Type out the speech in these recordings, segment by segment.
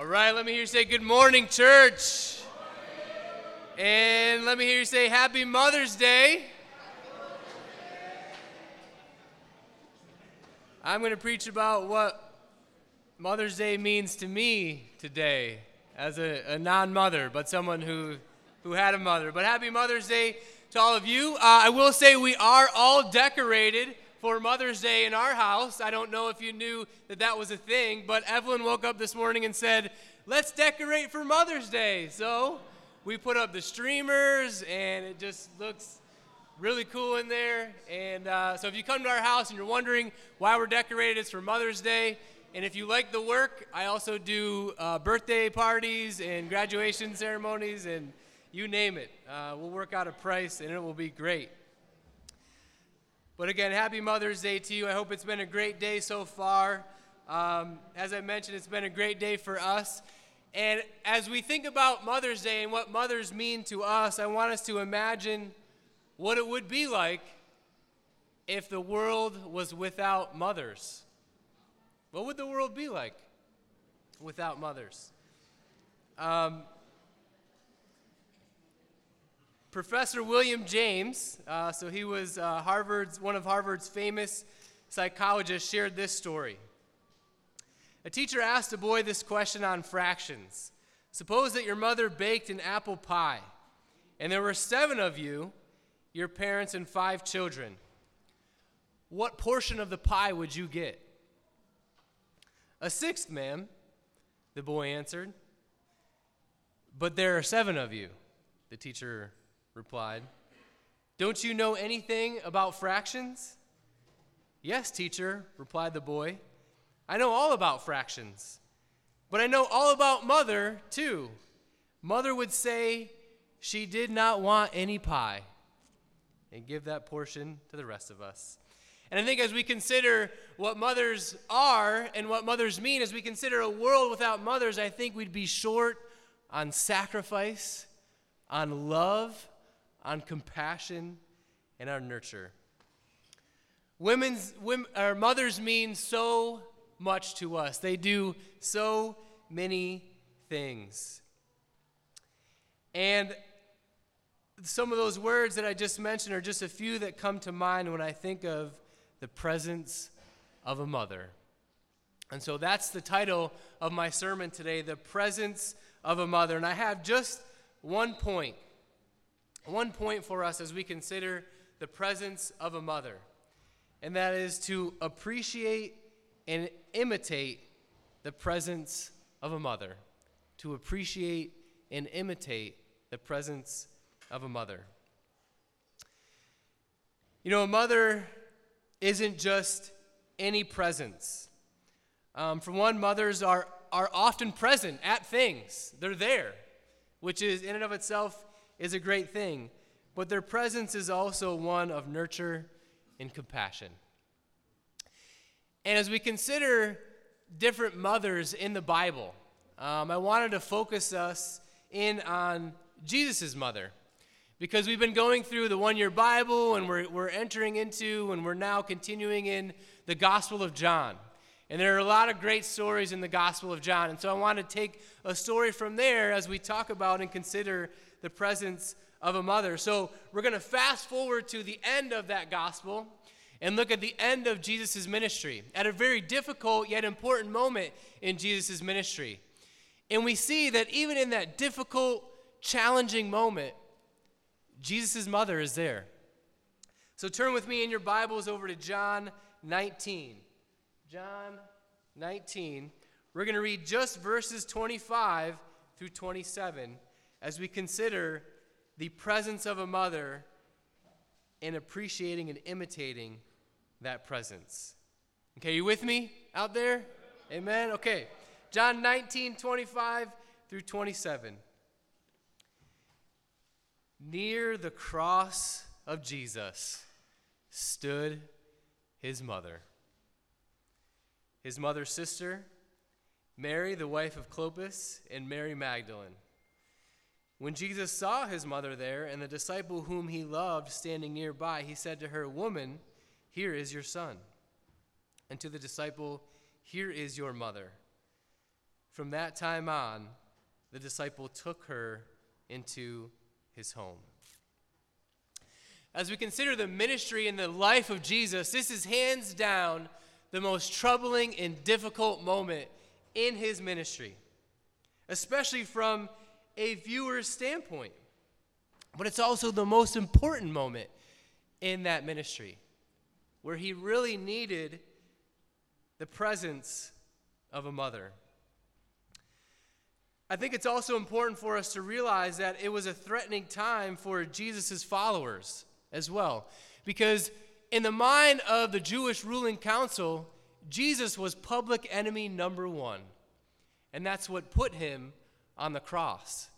All right, let me hear you say good morning, church. And let me hear you say happy Mother's Day. I'm going to preach about what Mother's Day means to me today as a, a non mother, but someone who, who had a mother. But happy Mother's Day to all of you. Uh, I will say we are all decorated for Mother's Day in our house. I don't know if you knew that that was a thing, but Evelyn woke up this morning and said, Let's decorate for Mother's Day. So we put up the streamers, and it just looks really cool in there. And uh, so if you come to our house and you're wondering why we're decorated, it's for Mother's Day. And if you like the work, I also do uh, birthday parties and graduation ceremonies and you name it. Uh, we'll work out a price and it will be great. But again, happy Mother's Day to you. I hope it's been a great day so far. Um, as I mentioned, it's been a great day for us. And as we think about Mother's Day and what mothers mean to us, I want us to imagine what it would be like if the world was without mothers. What would the world be like without mothers? Um, Professor William James, uh, so he was uh, Harvard's one of Harvard's famous psychologists, shared this story. A teacher asked a boy this question on fractions. Suppose that your mother baked an apple pie, and there were seven of you, your parents and five children. What portion of the pie would you get? A sixth, ma'am, the boy answered. But there are seven of you, the teacher replied. Don't you know anything about fractions? Yes, teacher, replied the boy. I know all about fractions, but I know all about mother, too. Mother would say she did not want any pie and give that portion to the rest of us. And I think as we consider what mothers are and what mothers mean, as we consider a world without mothers, I think we'd be short on sacrifice, on love, on compassion and on nurture. Women's, women, our mothers mean so much to us. They do so many things. And some of those words that I just mentioned are just a few that come to mind when I think of the presence of a mother. And so that's the title of my sermon today The Presence of a Mother. And I have just one point one point for us as we consider the presence of a mother, and that is to appreciate and imitate the presence of a mother. To appreciate and imitate the presence of a mother. You know, a mother isn't just any presence. Um, for one, mothers are, are often present at things, they're there, which is in and of itself is a great thing, but their presence is also one of nurture and compassion. And as we consider different mothers in the Bible, um, I wanted to focus us in on Jesus' mother. Because we've been going through the one year Bible and we're, we're entering into and we're now continuing in the Gospel of John. And there are a lot of great stories in the Gospel of John. And so I want to take a story from there as we talk about and consider the presence of a mother. So we're going to fast forward to the end of that gospel and look at the end of Jesus' ministry at a very difficult yet important moment in Jesus' ministry. And we see that even in that difficult, challenging moment, Jesus' mother is there. So turn with me in your Bibles over to John 19. John 19. We're going to read just verses 25 through 27 as we consider the presence of a mother and appreciating and imitating that presence. Okay, you with me out there? Amen. Okay. John 19, 25 through 27. Near the cross of Jesus stood his mother. His mother's sister, Mary, the wife of Clopas, and Mary Magdalene. When Jesus saw his mother there and the disciple whom he loved standing nearby, he said to her, Woman, here is your son. And to the disciple, Here is your mother. From that time on, the disciple took her into his home. As we consider the ministry and the life of Jesus, this is hands down the most troubling and difficult moment in his ministry, especially from a viewer's standpoint. But it's also the most important moment in that ministry where he really needed the presence of a mother. I think it's also important for us to realize that it was a threatening time for Jesus' followers as well. Because in the mind of the Jewish ruling council, Jesus was public enemy number one. And that's what put him on the cross.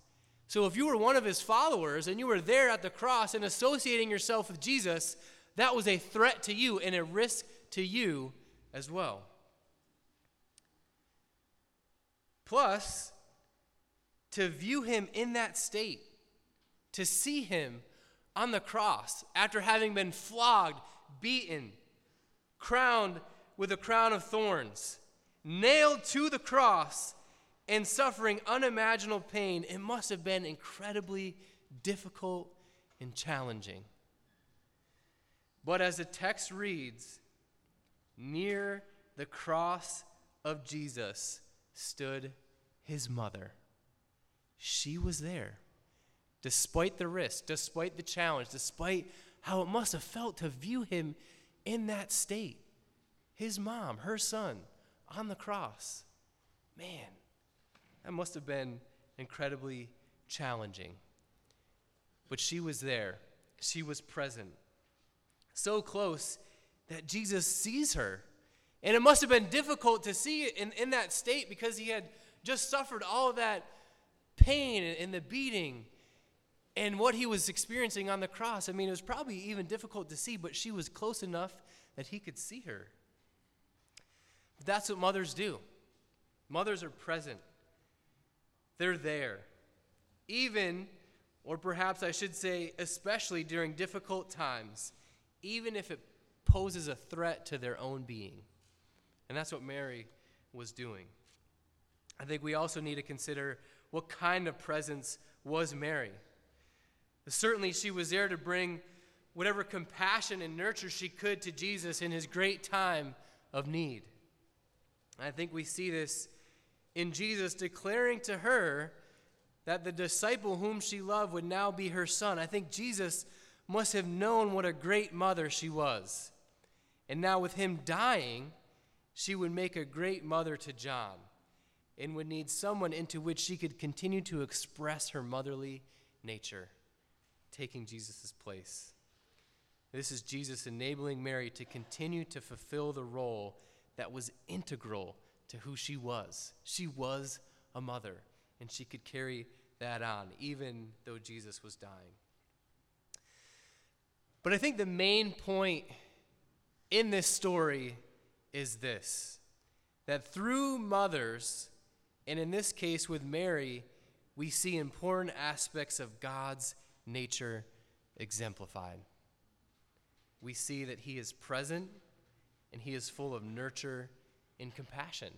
So if you were one of his followers and you were there at the cross and associating yourself with Jesus, that was a threat to you and a risk to you as well. Plus, to view him in that state, to see him on the cross after having been flogged, beaten, crowned with a crown of thorns, nailed to the cross, and suffering unimaginable pain, it must have been incredibly difficult and challenging. But as the text reads, near the cross of Jesus stood his mother. She was there despite the risk, despite the challenge, despite how it must have felt to view him in that state. His mom, her son, on the cross. Man, that must have been incredibly challenging. But she was there, she was present. So close that Jesus sees her. And it must have been difficult to see it in, in that state because he had just suffered all that pain and the beating and what he was experiencing on the cross, I mean, it was probably even difficult to see, but she was close enough that he could see her. But that's what mothers do. Mothers are present, they're there. Even, or perhaps I should say, especially during difficult times, even if it poses a threat to their own being. And that's what Mary was doing. I think we also need to consider what kind of presence was Mary. Certainly, she was there to bring whatever compassion and nurture she could to Jesus in his great time of need. I think we see this in Jesus declaring to her that the disciple whom she loved would now be her son. I think Jesus must have known what a great mother she was. And now, with him dying, she would make a great mother to John and would need someone into which she could continue to express her motherly nature taking Jesus' place. This is Jesus enabling Mary to continue to fulfill the role that was integral to who she was. She was a mother, and she could carry that on, even though Jesus was dying. But I think the main point in this story is this that through mothers, and in this case with Mary, we see important aspects of God's nature exemplified. We see that He is present and He is full of nurture and compassion.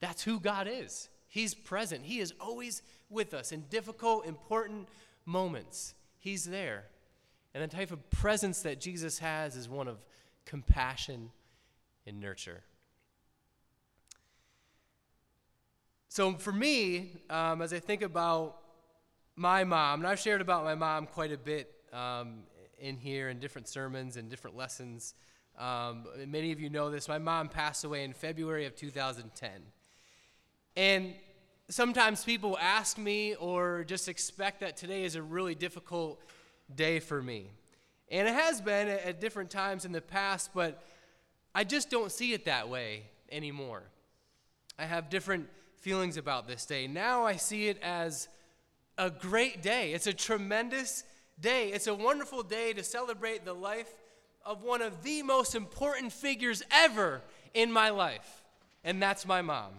That's who God is. He's present. He is always with us in difficult, important moments. He's there. And the type of presence that Jesus has is one of compassion and nurture. So, for me, um, as I think about my mom, and I've shared about my mom quite a bit um, in here in different sermons and different lessons. Um, many of you know this. My mom passed away in February of 2010. And sometimes people ask me or just expect that today is a really difficult day for me. And it has been at, at different times in the past, but I just don't see it that way anymore. I have different feelings about this day. Now I see it as a great day. It's a tremendous day. It's a wonderful day to celebrate the life of one of the most important figures ever in my life, and that's my mom.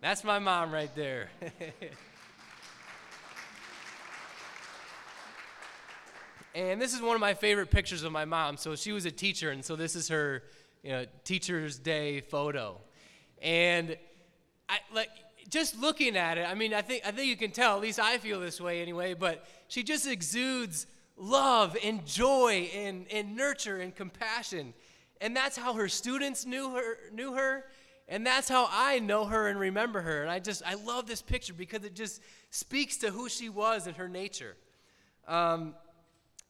That's my mom right there. And this is one of my favorite pictures of my mom. So she was a teacher, and so this is her you know, Teacher's Day photo. And I like just looking at it. I mean, I think I think you can tell. At least I feel this way anyway. But she just exudes love and joy and, and nurture and compassion. And that's how her students knew her knew her. And that's how I know her and remember her. And I just I love this picture because it just speaks to who she was and her nature. Um,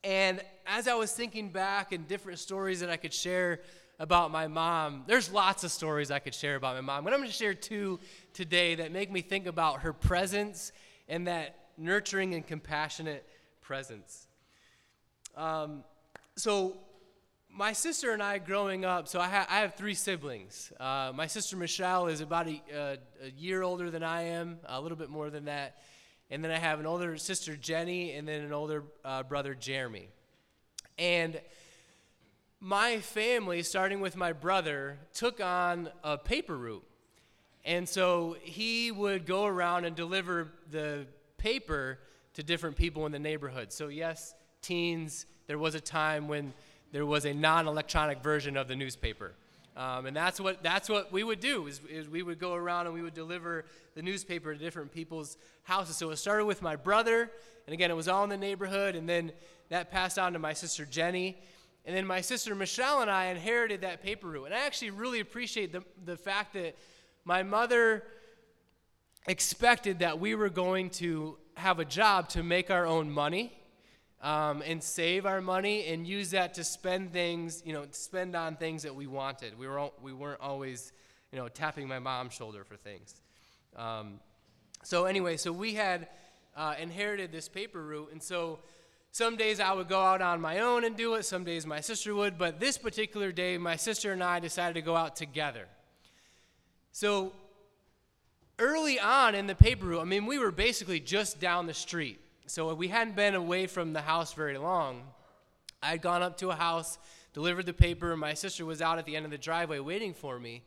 and as I was thinking back and different stories that I could share about my mom, there's lots of stories I could share about my mom, but I'm going to share two today that make me think about her presence and that nurturing and compassionate presence. Um, so, my sister and I growing up, so I, ha- I have three siblings. Uh, my sister Michelle is about a, a year older than I am, a little bit more than that. And then I have an older sister, Jenny, and then an older uh, brother, Jeremy. And my family, starting with my brother, took on a paper route. And so he would go around and deliver the paper to different people in the neighborhood. So, yes, teens, there was a time when there was a non electronic version of the newspaper. Um, and that's what, that's what we would do is, is, we would go around and we would deliver the newspaper to different people's houses. So it started with my brother, and again, it was all in the neighborhood, and then that passed on to my sister Jenny. And then my sister Michelle and I inherited that paper route. And I actually really appreciate the, the fact that my mother expected that we were going to have a job to make our own money um, and save our money and use that to spend things, you know, spend on things that we wanted. We, were, we weren't always, you know, tapping my mom's shoulder for things. Um, so, anyway, so we had uh, inherited this paper route. And so some days I would go out on my own and do it, some days my sister would, but this particular day, my sister and I decided to go out together. So early on in the paper route, I mean, we were basically just down the street. So we hadn't been away from the house very long. I had gone up to a house, delivered the paper, and my sister was out at the end of the driveway waiting for me.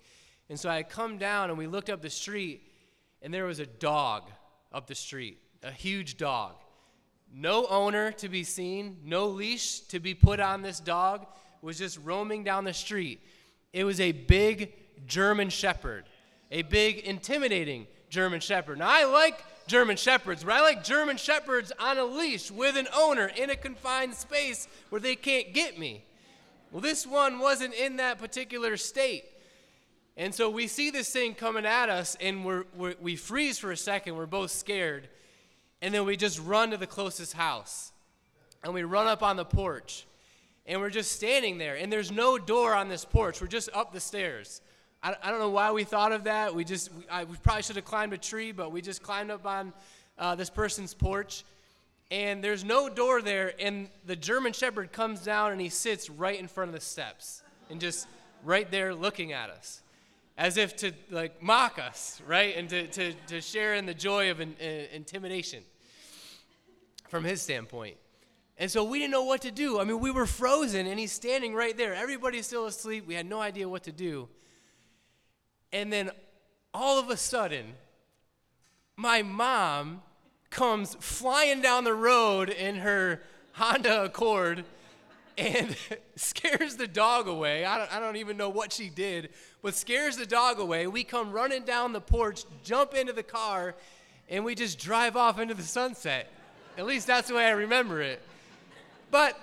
And so I had come down and we looked up the street, and there was a dog up the street, a huge dog. No owner to be seen, no leash to be put on this dog, was just roaming down the street. It was a big German shepherd, a big, intimidating German shepherd. Now, I like German shepherds, but I like German shepherds on a leash with an owner in a confined space where they can't get me. Well, this one wasn't in that particular state. And so we see this thing coming at us, and we're, we're, we freeze for a second. We're both scared and then we just run to the closest house. And we run up on the porch. And we're just standing there. And there's no door on this porch. We're just up the stairs. I, I don't know why we thought of that. We just, I, we probably should have climbed a tree, but we just climbed up on uh, this person's porch. And there's no door there. And the German Shepherd comes down and he sits right in front of the steps and just right there looking at us as if to like mock us, right? And to, to, to share in the joy of in, uh, intimidation from his standpoint. And so we didn't know what to do. I mean, we were frozen, and he's standing right there. Everybody's still asleep. We had no idea what to do. And then all of a sudden, my mom comes flying down the road in her Honda Accord and scares the dog away. I don't, I don't even know what she did, but scares the dog away. We come running down the porch, jump into the car, and we just drive off into the sunset. At least that's the way I remember it. But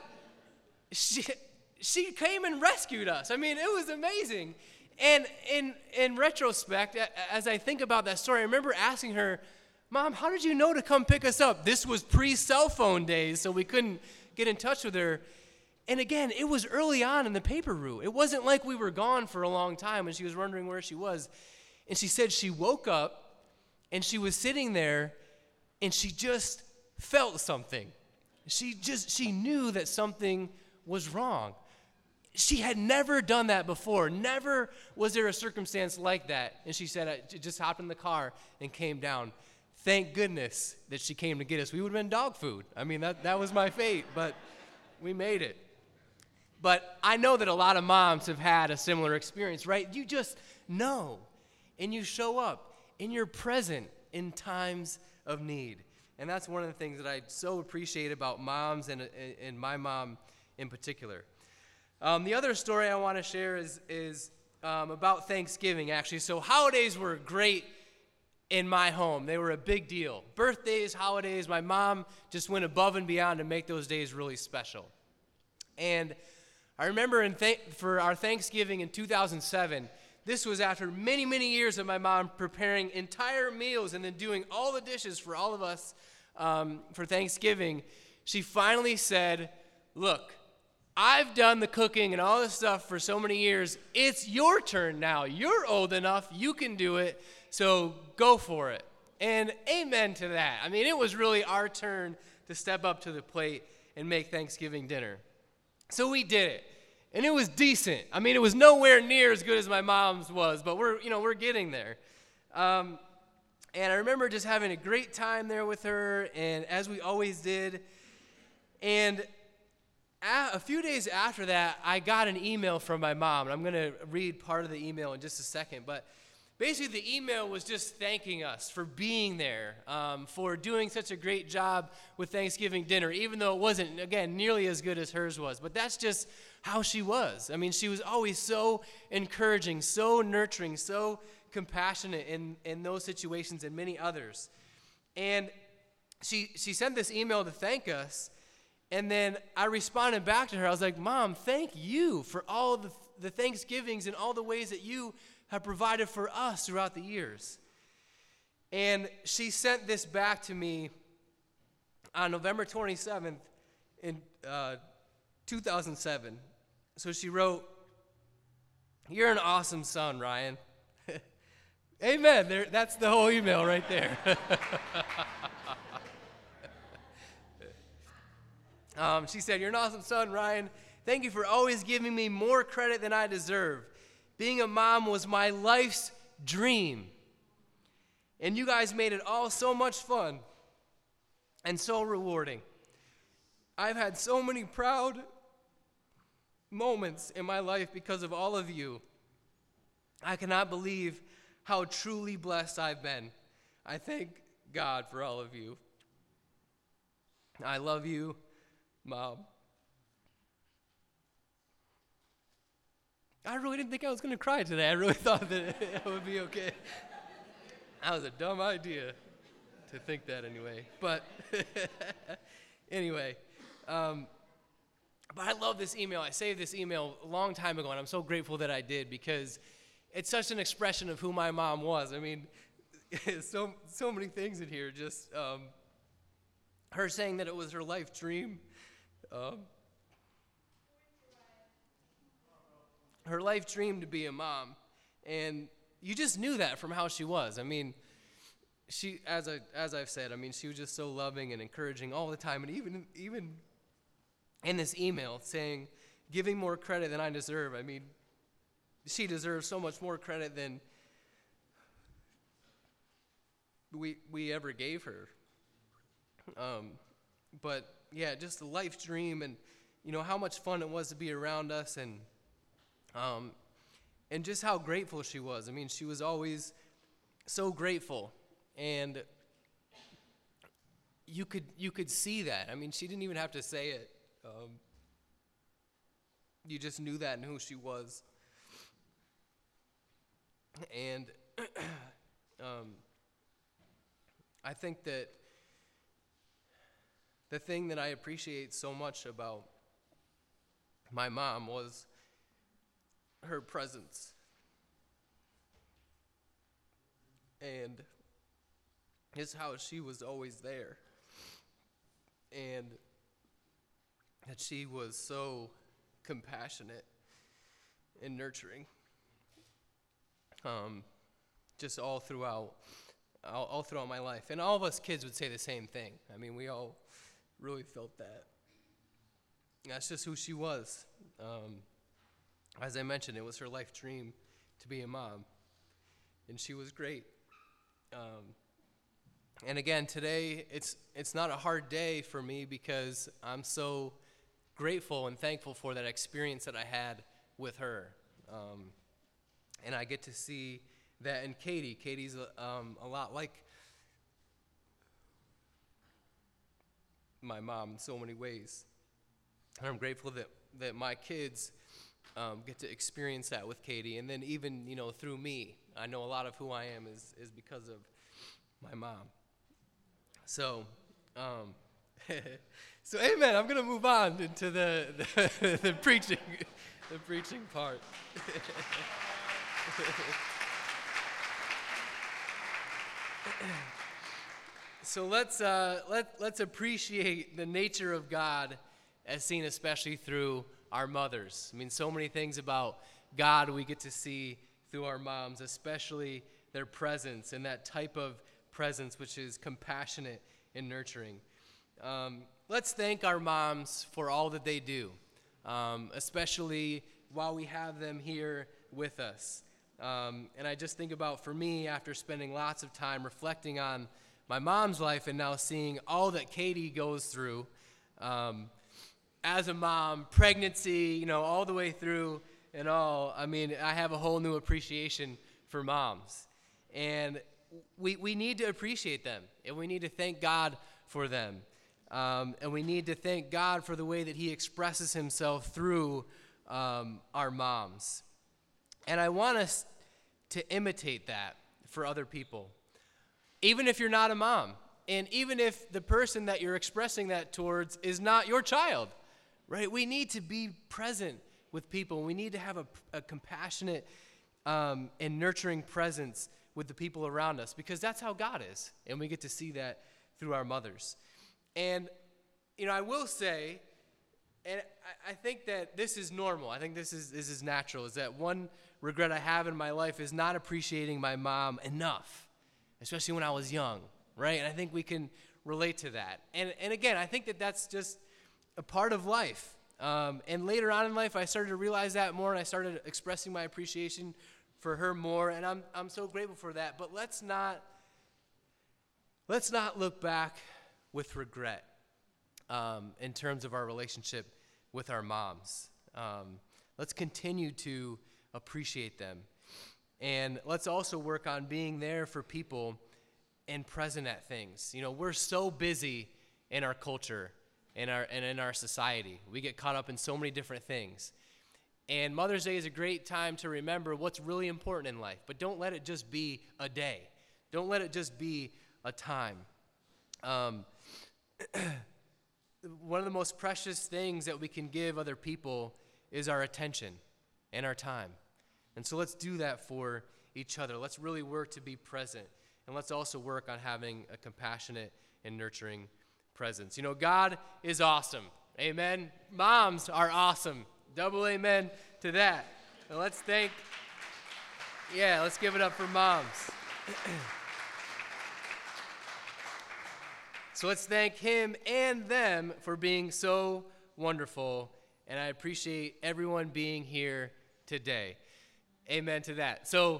she, she came and rescued us. I mean, it was amazing. And in, in retrospect, as I think about that story, I remember asking her, Mom, how did you know to come pick us up? This was pre cell phone days, so we couldn't get in touch with her. And again, it was early on in the paper route. It wasn't like we were gone for a long time and she was wondering where she was. And she said she woke up and she was sitting there and she just felt something. She just she knew that something was wrong. She had never done that before. Never was there a circumstance like that. And she said, I just hopped in the car and came down. Thank goodness that she came to get us. We would have been dog food. I mean, that, that was my fate, but we made it. But I know that a lot of moms have had a similar experience, right? You just know, and you show up, and you're present in times of need. And that's one of the things that I so appreciate about moms and, and my mom in particular. Um, the other story I want to share is, is um, about Thanksgiving, actually. So, holidays were great in my home. They were a big deal. Birthdays, holidays, my mom just went above and beyond to make those days really special. And I remember th- for our Thanksgiving in 2007, this was after many, many years of my mom preparing entire meals and then doing all the dishes for all of us um, for Thanksgiving. She finally said, Look, I've done the cooking and all this stuff for so many years. It's your turn now. You're old enough. You can do it. So go for it. And amen to that. I mean, it was really our turn to step up to the plate and make Thanksgiving dinner. So we did it. And it was decent. I mean, it was nowhere near as good as my mom's was, but we're, you know, we're getting there. Um, and I remember just having a great time there with her, and as we always did. And a, few days after that, I got an email from my mom. And I'm going to read part of the email in just a second. But basically, the email was just thanking us for being there, um, for doing such a great job with Thanksgiving dinner, even though it wasn't, again, nearly as good as hers was. But that's just how she was. I mean, she was always so encouraging, so nurturing, so compassionate in, in those situations and many others. And she, she sent this email to thank us. And then I responded back to her. I was like, Mom, thank you for all the, the Thanksgivings and all the ways that you have provided for us throughout the years. And she sent this back to me on November 27th in uh, 2007. So she wrote, You're an awesome son, Ryan. Amen. There, that's the whole email right there. um, she said, You're an awesome son, Ryan. Thank you for always giving me more credit than I deserve. Being a mom was my life's dream. And you guys made it all so much fun and so rewarding. I've had so many proud moments in my life because of all of you. I cannot believe how truly blessed I've been. I thank God for all of you. I love you, Mom. I really didn't think I was going to cry today. I really thought that it would be okay. That was a dumb idea to think that anyway. But anyway, um, but I love this email. I saved this email a long time ago, and I'm so grateful that I did because it's such an expression of who my mom was. I mean, so so many things in here. Just um, her saying that it was her life dream. Um, her life dream to be a mom, and you just knew that from how she was. I mean, she as I as I've said, I mean, she was just so loving and encouraging all the time, and even even in this email saying, giving more credit than I deserve. I mean, she deserves so much more credit than we, we ever gave her. Um, but yeah, just a life dream and, you know, how much fun it was to be around us and, um, and just how grateful she was. I mean, she was always so grateful. And you could, you could see that. I mean, she didn't even have to say it. Um, you just knew that and who she was. And um, I think that the thing that I appreciate so much about my mom was her presence. And is how she was always there. And that she was so compassionate and nurturing. Um, just all throughout, all, all, throughout my life, and all of us kids would say the same thing. I mean, we all really felt that. That's just who she was. Um, as I mentioned, it was her life dream to be a mom, and she was great. Um, and again, today it's it's not a hard day for me because I'm so grateful and thankful for that experience that I had with her. Um, and I get to see that in Katie. Katie's um, a lot like my mom in so many ways. And I'm grateful that, that my kids um, get to experience that with Katie. And then even, you know, through me, I know a lot of who I am is, is because of my mom. So, um, so amen. I'm going to move on into the, the, the preaching, the preaching part. so let's, uh, let, let's appreciate the nature of God as seen especially through our mothers. I mean, so many things about God we get to see through our moms, especially their presence and that type of presence which is compassionate and nurturing. Um, let's thank our moms for all that they do, um, especially while we have them here with us. Um, and I just think about for me, after spending lots of time reflecting on my mom's life and now seeing all that Katie goes through um, as a mom, pregnancy, you know, all the way through and all, I mean, I have a whole new appreciation for moms. And we, we need to appreciate them, and we need to thank God for them. Um, and we need to thank God for the way that He expresses Himself through um, our moms. And I want us to imitate that for other people, even if you're not a mom, and even if the person that you're expressing that towards is not your child, right? We need to be present with people. We need to have a, a compassionate um, and nurturing presence with the people around us because that's how God is. And we get to see that through our mothers. And, you know, I will say, and I, I think that this is normal. I think this is, this is natural, is that one regret I have in my life is not appreciating my mom enough, especially when I was young, right? And I think we can relate to that. And, and again, I think that that's just a part of life. Um, and later on in life, I started to realize that more, and I started expressing my appreciation for her more, and I'm, I'm so grateful for that. But let's not, let's not look back with regret um, in terms of our relationship with our moms. Um, let's continue to appreciate them. And let's also work on being there for people and present at things. You know, we're so busy in our culture in our, and in our society. We get caught up in so many different things. And Mother's Day is a great time to remember what's really important in life, but don't let it just be a day. Don't let it just be a time. Um, one of the most precious things that we can give other people is our attention and our time. And so let's do that for each other. Let's really work to be present. And let's also work on having a compassionate and nurturing presence. You know, God is awesome. Amen. Moms are awesome. Double amen to that. And let's thank, yeah, let's give it up for moms. so let's thank him and them for being so wonderful. And I appreciate everyone being here today. Amen to that. So